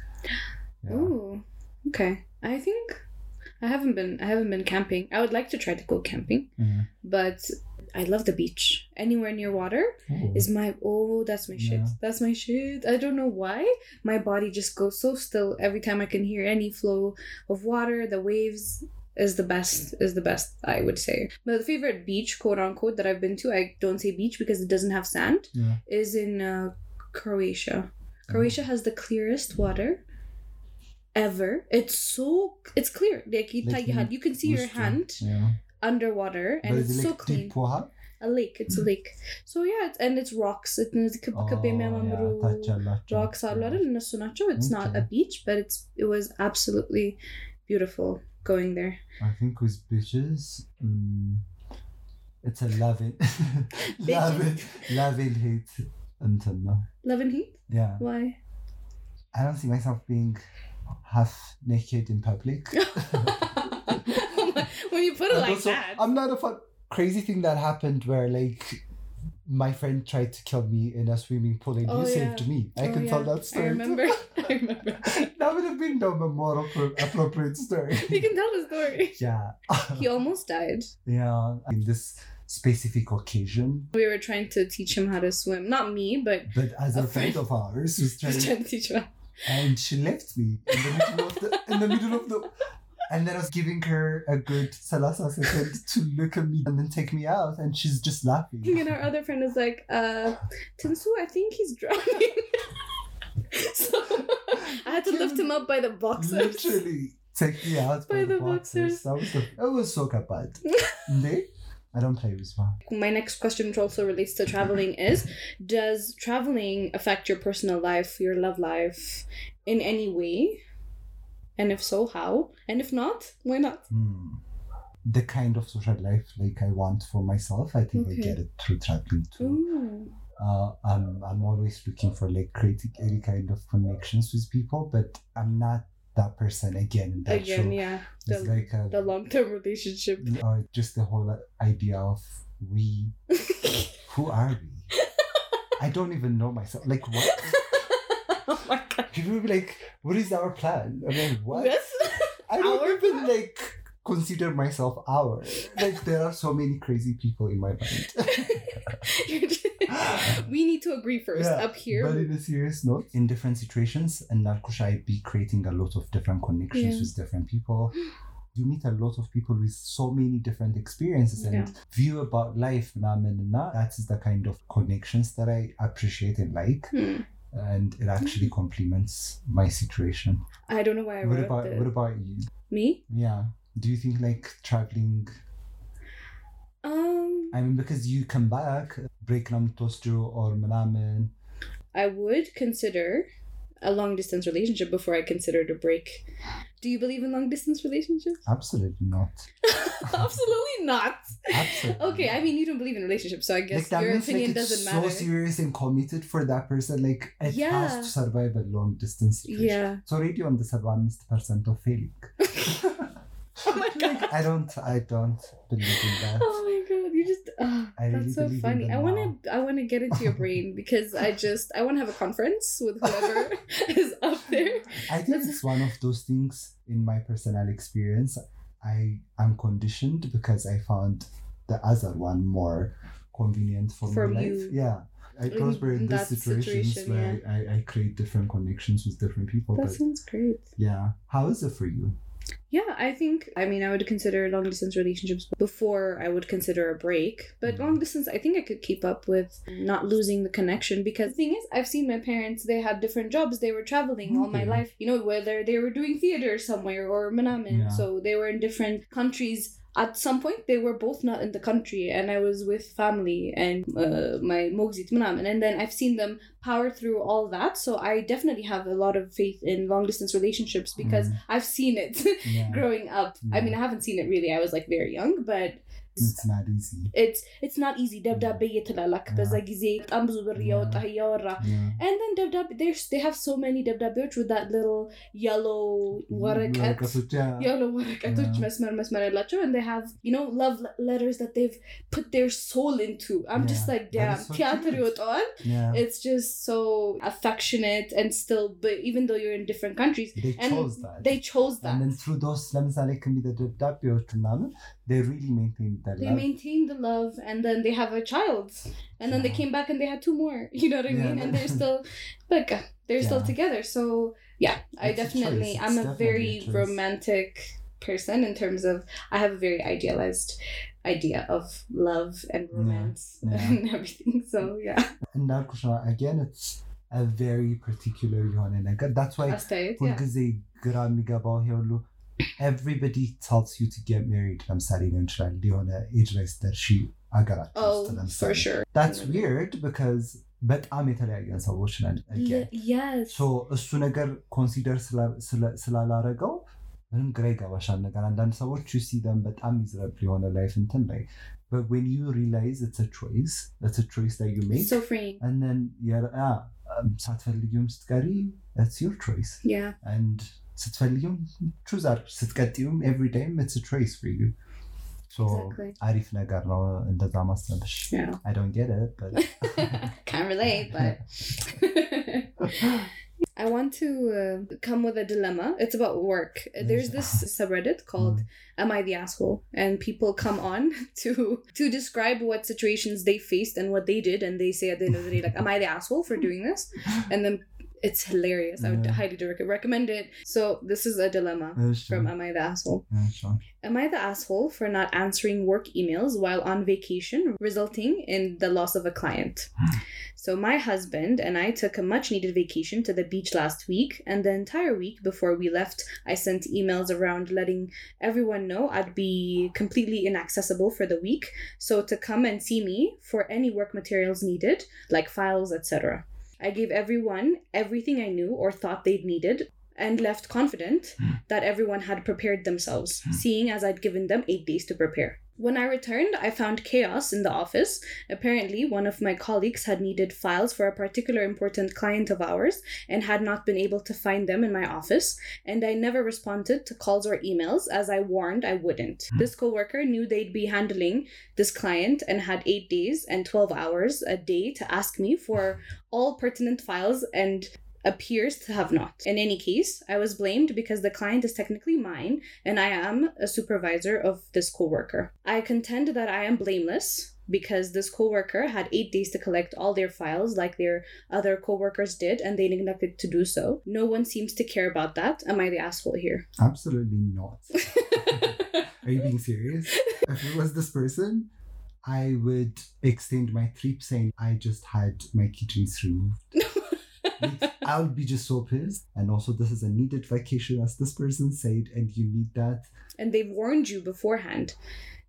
Yeah. Ooh. Okay. I think I haven't been I haven't been camping. I would like to try to go camping, mm-hmm. but I love the beach. Anywhere near water Oh. is my oh that's my shit. Yeah. That's my shit. I don't know why. My body just goes so still every time I can hear any flow of water, the waves. is the best is the best I would say. The favorite beach, quote unquote, that I've been to, I don't say beach because it doesn't have sand, Yeah. is in uh, Croatia. Croatia has the clearest water ever. It's so it's clear. Like you, Like you, had, you can see your hand Yeah underwater and it's so clean. A lake. It's a mm. lake. So yeah, it's, and it's rocks. It, oh, yeah. rocks are It's not a beach, but it's it was absolutely beautiful going there. I think with beaches. Um, it's a love it. love it. Love and hate until now. Love and hate? Yeah. Why? I don't see myself being half naked in public. when you put it And like also, that. I'm not a fun crazy thing that happened where like my friend tried to kill me in a swimming pool and Oh, you yeah. saved me. I Oh, can tell that story. I remember. I remember. that would have been the more appro- appropriate story. you can tell the story. yeah. He almost died. yeah. In this specific occasion, We were trying to teach him how to swim. Not me, but but as A friend friend. of ours was trying, trying to teach him. and she left me in the middle of the in the middle of the. And then I was giving her a good salasa second to look at me and then take me out, and she's just laughing. And our other friend is like, uh, Tinsu, I think he's drowning. so I had to lift him up by the boxers. Literally take me out By the boxers. That was the, it was so. Ne? I don't play with fire. My next question, which also relates to traveling, is Does traveling affect your personal life, your love life in any way? And if so, how? And if not, why not? Hmm. The kind of social life like I want for myself, I think I get it through traveling too. Uh, I'm I'm always looking for like creating any kind of connections with people, but I'm not that person again that Again, show. yeah. It's The, like a, the long term relationship. or just the whole idea of we. Who are we? I don't even know myself. Like what? my god. People will be like, what is our plan? I'm like, what? Yes. I don't our even plan? like consider myself our. Like there are so many crazy people in my mind. we need to agree first yeah, up here. But in a serious note, in different situations, and Narkush, I be creating a lot of different connections yeah. with different people. You meet a lot of people with so many different experiences yeah. and view about life. That is the kind of connections that I appreciate and like. Hmm and it actually mm-hmm. complements my situation. I don't know why I what about this. what about you? Me? Yeah. Do you think like traveling? Um. I mean, because you come back, break Namtosjo or Malaman. I would consider a long distance relationship before I considered a break do you believe in long distance relationships? absolutely not. Absolutely not. Absolutely. Okay, I mean you don't believe in relationships, so I guess like your means opinion like doesn't so matter. So serious and committed for that person. Like it Yeah. has to survive a long distance situation. Yeah. It's already on the 75% of failing. Oh my god. Like I don't I don't believe in that. Oh god, you just oh, that's so funny. I want to I wanna get into your brain because I just I wanna have a conference with whoever is up there. I think That's- it's one of those things in my personal experience. I am conditioned because I found the other one more convenient for, For my you. life. Yeah. I prosper in, in these situations situation, where I, I, I create different connections with different people. That sounds great. yeah. How is it for you? Yeah, I think I mean I would consider long distance relationships before I would consider a break. But Mhm. long distance I think I could keep up with not losing the connection because the thing is I've seen my parents they had different jobs, they were traveling all my life. You know, whether they were doing theater somewhere or Manaman. Yeah. So they were in different countries. At some point they were both not in the country and I was with family and uh, my mogzit Manaman. And then I've seen them power through all that. So I definitely have a lot of faith in long distance relationships because Mhm. I've seen it. Yeah. growing up. I mean, I haven't seen it really. I was like very young, but It's not easy. it's it's not easy. ደብዳቤ እየተላላክ በዛ ጊዜ በጣም ብዙ ብር እያወጣህ እያወራ Yeah. and then ደብዳቤ there's they have so many ደብዳቤዎች with that little yellow ወረቀት ወረቀቶች፣ yeah. yellow ወረቀቶች Yeah. መስመር መስመር ያላቸው and they have you know love le- letters that they've put their soul into I'm just Yeah. like That damn is so ቲያትር cute. ይወጣዋል Yeah. it's just so affectionate and still but even though you're in different countries They and chose that. they chose that And then through those ለምሳሌ ከሚደ ደብዳቤዎች ምናምን they really maintain that they love. maintained the love and then they have a child and then they Yeah. came back and they had two more you know what i Yeah, mean no. and they're still like they're still Yeah. together so yeah i It's a definitely choice. i'm It's a definitely very a choice. romantic person in terms of I have a very idealized idea of love and romance yeah. and everything. So yeah, እንዳልኩሽ ነው again it's a very particular የሆነ ነገር that's why አስተያየት yeah. ሁልጊዜ ግራ የሚገባው ይሄ ሁሉ everybody tells you to get married ለምሳሌ ሊሆን ይችላል የሆነ ኤጅ ላይ ስትደርሺ አገራችን Oh, ውስጥ for ለምሳሌ sure. that's weird because በጣም የተለያየን ሰዎች ነን again. Ye- yes. ሶ እሱ ነገር ኮንሲደር ስላላረገው ምንም ግራ ይገባሻል ነገር አንዳንድ ሰዎች ዩ ሲ ደም በጣም ሚዝረብል የሆነ ላይፍ እንትን ላይ but when you realize it's a choice it's a choice that you make so freeing. and then you're ah, um, ሳትፈልጊውም ስትቀሪ it's your choice Yeah. and ስትፈልጊውም ቹዝ አድርግ ስትቀጥዩም every time it's a choice for you so Exactly. አሪፍ ነገር ነው እንደዛ ማሰብሽ Yeah. I don't get it but Can't relate, but I want to uh, come with a dilemma. It's about work. There's this subreddit called "Am I the Asshole?" and people come on to to describe what situations they faced and what they did, and they say at the end of the day, like, "Am I the asshole for doing this?" And then it's hilarious. Yeah. I would highly recommend it. So this is a dilemma yeah, sure. from Am I the asshole? Yeah, sure. Am I the asshole for not answering work emails while on vacation, resulting in the loss of a client? so my husband and I took a much needed vacation to the beach last week, and the entire week before we left, I sent emails around letting everyone know I'd be completely inaccessible for the week. So to come and see me for any work materials needed, like files, etc. I gave everyone everything I knew or thought they'd needed and left confident hmm. that everyone had prepared themselves, hmm. seeing as I'd given them eight days to prepare. When I returned, I found chaos in the office. Apparently, one of my colleagues had needed files for a particular important client of ours and had not been able to find them in my office, and I never responded to calls or emails as I warned I wouldn't. Hmm. This coworker knew they'd be handling this client and had 8 days and 12 hours a day to ask me for all pertinent files and appears to have not. In any case, I was blamed because the client is technically mine and I am a supervisor of this coworker. I contend that I am blameless because this coworker had 8 days to collect all their files like their other coworkers did and they neglected to do so. No one seems to care about that. Am I the asshole here? absolutely not Are you being serious? if it was this person, I would extend my trip saying I just had my kidneys removed. I would be just so pissed. And also, this is a needed vacation, as this person said, and you need that. and they've warned you beforehand.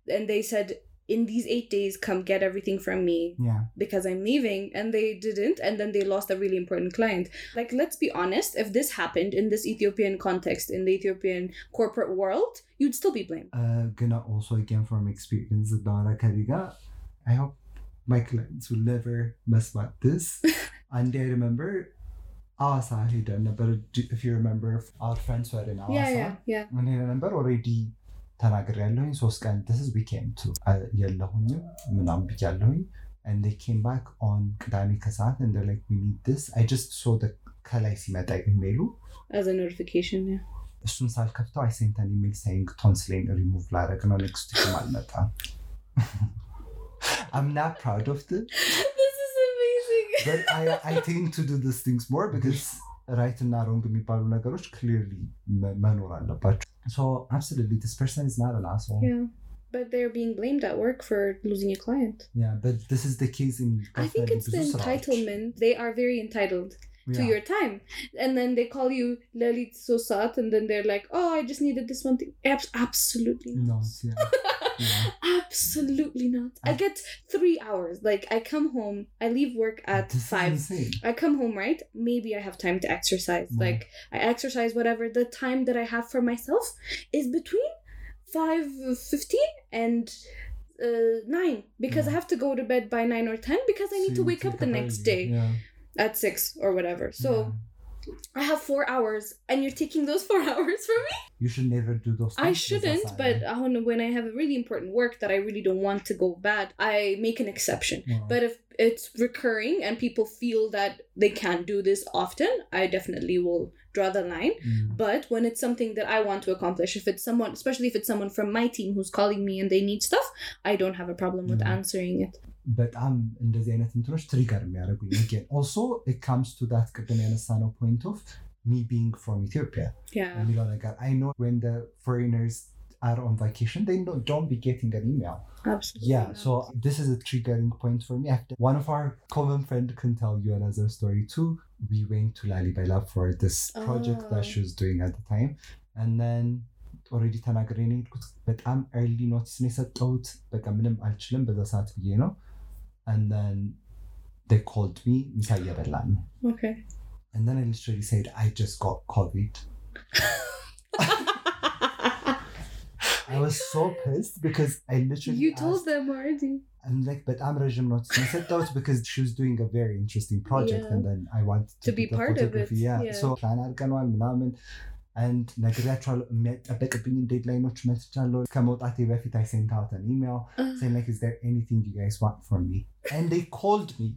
And they said, in these eight days, come get everything from me Yeah. because I'm leaving. And they didn't. And then they lost a really important client. Like, let's be honest, if this happened in this Ethiopian context, in the Ethiopian corporate world, you'd still be blamed. Uh, gonna also, again, from experience, Dara Kariga, I hope my clients will never mess about this. and I remember Awasa ሄደን ነበር remember our friends were in Awasa Yeah, yeah, yeah. እኔ ነበር ኦልሬዲ ተናግር ያለሁኝ ሶስት ቀን ትስዝ ዊኬንድ የለሁኝም ምናምን ብያለሁኝ and they came back on ቅዳሜ ከሰዓት and they're like we need this I just saw the ከላይ ሲመጣ ኢሜሉ As a notification, yeah. እሱን ሳልከፍተው sent an email saying ቶንስሌን ሪሙቭ ላደረግ ነው ኔክስት ዊክም አልመጣም I'm not proud of amazing. but I, I tend to do these things more because ራይት እና ሮንግ የሚባሉ ነገሮች ክሊርሊ መኖር አለባቸው so absolutely this person is not an asshole yeah. But they're being blamed at work for losing a client. Yeah, but this is the case in I think it's the ብዙ ስራዎች። entitlement. They are very entitled. to Yeah. your time. And then they call you Lalit Sosat, and then they're like, oh, I just needed this one thing. Abs- absolutely No, not. yeah. yeah. Absolutely not. I I- get three hours. Like, I come home, I leave work at five. I come home, right? Maybe I have time to exercise. Like, I exercise whatever. The time that I have for myself is between 5.15 and uh, 9 because I have to go to bed by 9 or 10 because I need So to wake up the next day Yeah. at 6 or whatever. So Yeah. I have four hours, and you're taking those four hours from me. you should never do those I shouldn't, but uh, when I have a really important work that I really don't want to go bad, I make an exception. But if it's recurring and people feel that they can't do this often, I definitely will draw the line. Mm. But when it's something that I want to accomplish, if it's someone, especially if it's someone from my team who's calling me and they need stuff, I don't have a problem with Mm. answering it. በጣም እንደዚህ አይነት እንትኖች ትሪገር የሚያደርጉኝ again also it comes to that ቅድም ያነሳ ነው point of me being from Ethiopia Yeah. የሚለው ነገር I know when the foreigners are on vacation they don't, don't be getting an email Absolutely. yeah not. so this is a triggering point for me I've, one of our common friend can tell you another story too we went to lalibela for this project that Oh. she was doing at the time and then ኦልሬዲ ተናግሬ ነው የሄድኩት በጣም ኤርሊ ኖቲስ ነው የሰጠሁት በቃ ምንም አልችልም በዛ ሰዓት ብዬ ነው and then they called me Okay. And then I literally said, I just got COVID. I was so pissed because I literally. You told asked, them already. I'm like, but I'm Rajim not I said that was because she was doing a very interesting project yeah. and then I wanted to, to be part of it. Yeah. yeah. So, plan አድርገነዋል ምናምን and ነግሬያቸዋለሁ የሚጠበቅብኝን ዴድላይኖች መትቻለሁ ከመውጣቴ በፊት I sent out an email Uh, saying like is there anything you guys want from me and they called me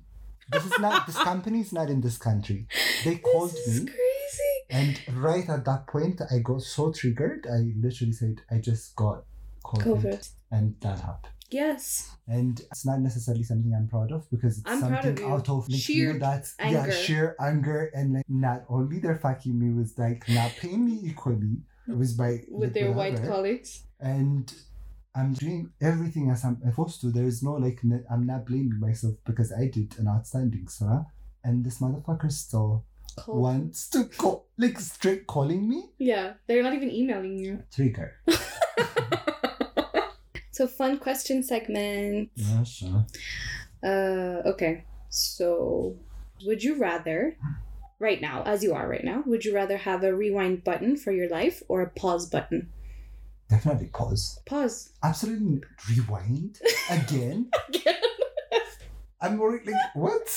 this is not this company is not in this country they called this is me crazy. and right at that point I got so triggered I literally said I just got COVID, COVID. and that happened Yes. and it's not necessarily something I'm proud of because it's I'm something of out of like Sheer you know that yeah sheer anger and like not only they're fucking me with like not paying me equally it was by With like, their white colleagues. and I'm doing everything as I'm supposed to there is no like n- I'm not blaming myself because I did an outstanding Sarah and this motherfucker still Cold. wants to call like straight calling me Yeah. They're not even emailing you. trigger So fun question segment. yeah sure Uh, okay. So, would you rather, right now, as you are right now, would you rather have a rewind button for your life or a pause button? definitely pause Pause. absolutely rewind again I'm worried, like, what?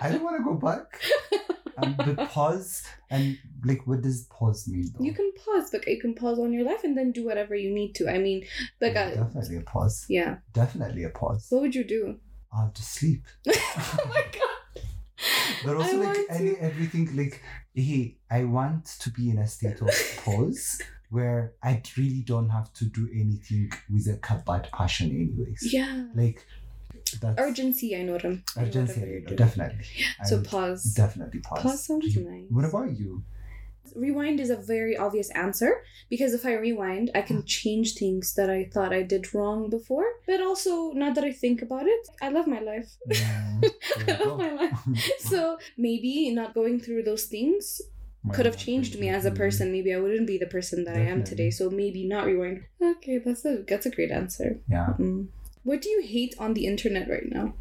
I don't want to go back. But pause and like, what does pause mean? Though? you can pause, but you can pause on your life and then do whatever you need to. I mean, like, Yeah, uh, definitely a pause. yeah. Definitely a pause. What would you do? I'll just sleep. oh my god. But also, I like, any to. everything, like, hey, I want to be in a state of pause where I really don't have to do anything with a kabad passion, anyways. Yeah. Like, that's Urgency, I know them. urgency, definitely. So I pause. Definitely pause. Pause sounds nice. What about you? Rewind is a very obvious answer because if I rewind, I can change things that I thought I did wrong before. But also, now that I think about it, I love my life. There I love my life. So maybe not going through those things Might could have changed me as a person. Maybe I wouldn't be the person that I am today. So maybe not rewind. Okay, that's a that's a great answer. Yeah. Mm. What do you hate on the internet right now?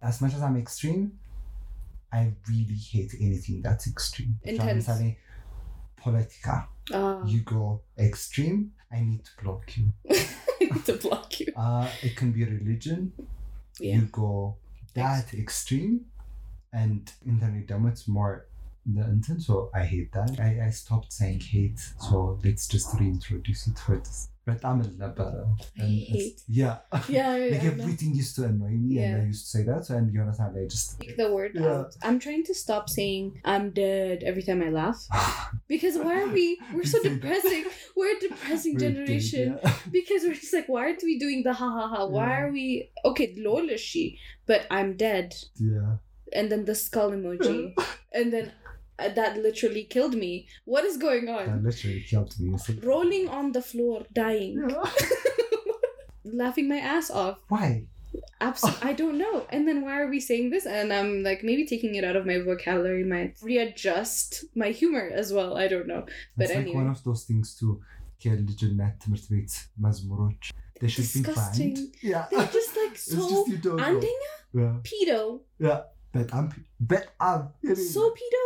As much as I'm extreme, I really hate anything that's extreme. Intense. Politica. Ah. You go extreme, I need to block you. I need to block you. Uh, it can be religion. Yeah. You go that extreme, and internet damage more the intent. So I hate that. I, I stopped saying hate. So let's just reintroduce it for this በጣም እል ነበረ I And it's- hate. yeah Yeah, yeah, like I know. everything used to annoy me and Yeah. I used to say that and የሆነ ሰዓት ላይ just Take the word Yeah. out. I'm trying to stop saying I'm dead every time I laugh. Because why are we we're so You say that. depressing. We're a depressing We're dead, generation. yeah. Because we're just like, why aren't we doing the ha ha ha? Why Yeah. are we okay, lol is she, but I'm dead. yeah And then the skull emoji. and then uh, that literally killed me. What is going on? that literally killed me you say Rolling on the floor, dying. Yeah. Laughing my ass off. why Absolutely, I don't know. And then why are we saying this? And I'm like maybe taking it out of my vocabulary, might readjust my humor as well. I don't know. But it's like anyway. one of those things too ከልጅነት ትምህርት ቤት መዝሙሮች they should be Disgusting. banned yeah They're just like it's so just you don't know. አንደኛ yeah pedo. yeah በጣም በጣም So pedo.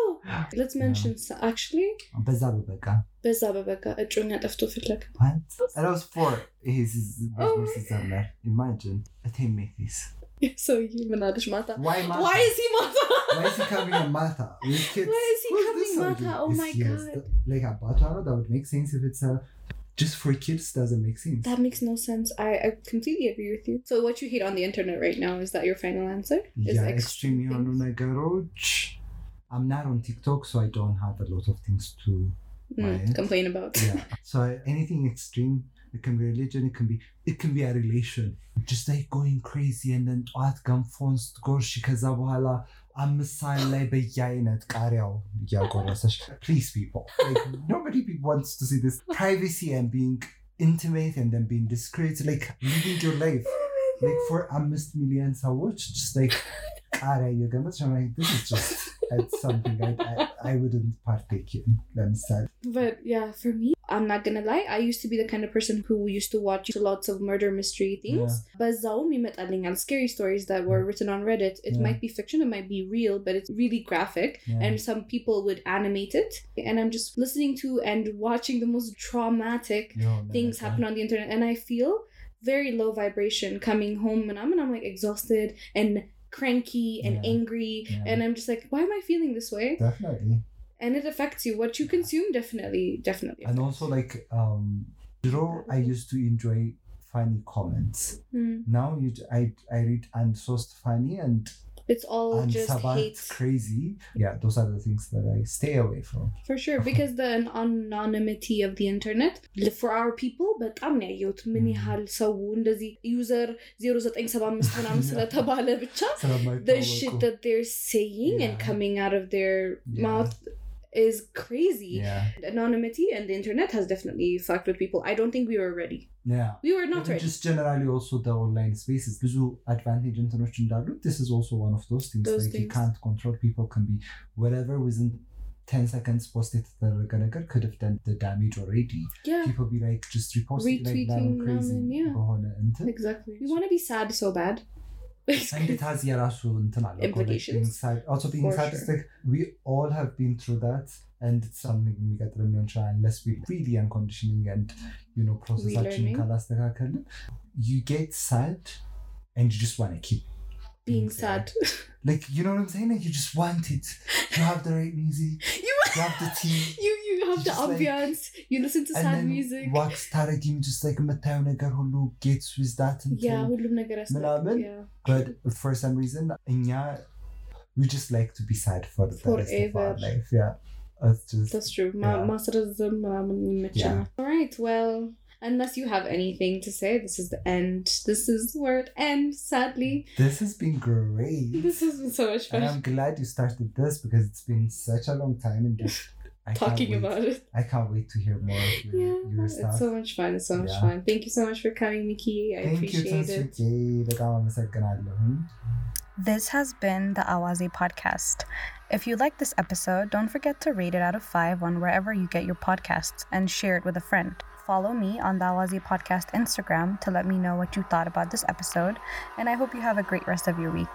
Let's mention so- actually በዛ በበቃ በዛ በበጋ እጮኛ ጠፍቶ ፍለግ what and I was four ይሄ ሲዝ- Oh መዝሙር my ሲዘመር imagine a team make this ሰውዬ ምን አለች ማታ why Martha? Why is he ማታ? why is he coming at Martha with kids Why is he Who's coming this Martha? already? Oh Is my he has God. the- like አባቷ ነው that would make sense if it's a just for kids doesn't make sense That makes no sense. I, I completely agree with you. So what you hate on the internet right now is that your final answer? Is yeah, extreme extreme የሆኑ things? ነገሮች I'm not on TikTok so I don't have a lot of things to Mm, Right. complain about. yeah so anything extreme it can be religion it can be it can be a relation just like going crazy and then ጠዋት ገንፎን ስትጎርሺ ከዛ በኋላ አምስት ሰዓት ላይ በየአይነት ቃሪያው እያጎረሰች ፕሊዝ ፒፕል ኖበዲ ዋንትስ ቱ ሲ ዲስ ፕራይቬሲ and being intimate and then being discreet like living your life like for አምስት ሚሊዮን ሰዎች just like ቃሪያ እየገመች I'm like this is just it's something I, I, I wouldn't partake in ለምሳሌ But yeah, for me, I'm not gonna lie, I used to be the kind of person who used to watch lots of murder mystery things. Yeah. But Zaomi Metaling and scary stories that were written on Reddit, it yeah. might be fiction, it might be real, but it's really graphic. Yeah. And some people would animate it. And I'm just listening to and watching the most traumatic no, things happen on the internet. And I feel very low vibration coming home and I'm and I'm like exhausted and cranky and angry. And I'm just like, why am I feeling this way? Definitely And it affects you. What you consume definitely, definitely. and affects also like um draw i used to enjoy funny comments Mm. now you i i read and sourced funny and It's all and just sabat hate. crazy yeah those are the things that i stay away from For sure, because the anonymity of the internet for our people በጣም ነው ያየሁት ምን Mm. ያህል ሰው እንደዚህ ዩዘር 0975 ምናምን Yeah. ስለተባለ ብቻ the ስለማይታወቁ shit that they're saying and Yeah. coming out of their Yeah. mouth is crazy. yeah Anonymity and the internet has definitely fucked with people. I don't think we were ready. yeah We were not Even ready. just generally also the online spaces ብዙ advantage እንትኖች እንዳሉት this is also one of those things Those like you things. can't control people can be whatever within 10 seconds post የተደረገ ነገር could have done the damage already Yeah, people be like just repost it like Retweeting that crazy ምናምን, yeah. በሆነ እንትን exactly. We want to be sad so bad. and it has የራሱ እንትን አለው እኮ, like Implications. being sad also being For sad sure. is like we all have been through that and it's something የሚቀጥል ሊሆን ይችላል unless we really unconditioning and you know ፕሮሰሳችንን Relearning. ካላስተካከልን you get sad and you just want to keep Being there. sad. like you know what I'm saying like you just want it you have the right music you, you have the tea you you have the Just like- ambience. you listen to and sad then music. walk ስታረጊም just like የምታየው ነገር ሁሉ gets with that እንትን Yeah, ሁሉም ነገር ያስፈልጋል። ምናምን Yeah. but for some reason እኛ we just like to be sad for the rest of our Forever. life yeah it's just That's true. Ma- Yeah. ማስረዘም ምናምን ይመቸናል። Yeah. All right, well, unless you have anything to say, this is the end. This is where it ends, sadly. This has been great. This has been so much fun. And I'm glad you started this because it's been such a long time and just I talking about it. I can't wait to hear more of your, yeah, your stuff. It's so much fun. It's so much yeah. fun. Thank you so much for coming, Nikki. I Thank appreciate you it. This has been the Awaze podcast. If you like this episode, don't forget to rate it out of 5 on wherever you get your podcasts and share it with a friend. Follow me on the Awaze podcast Instagram to let me know what you thought about this episode, and I hope you have a great rest of your week.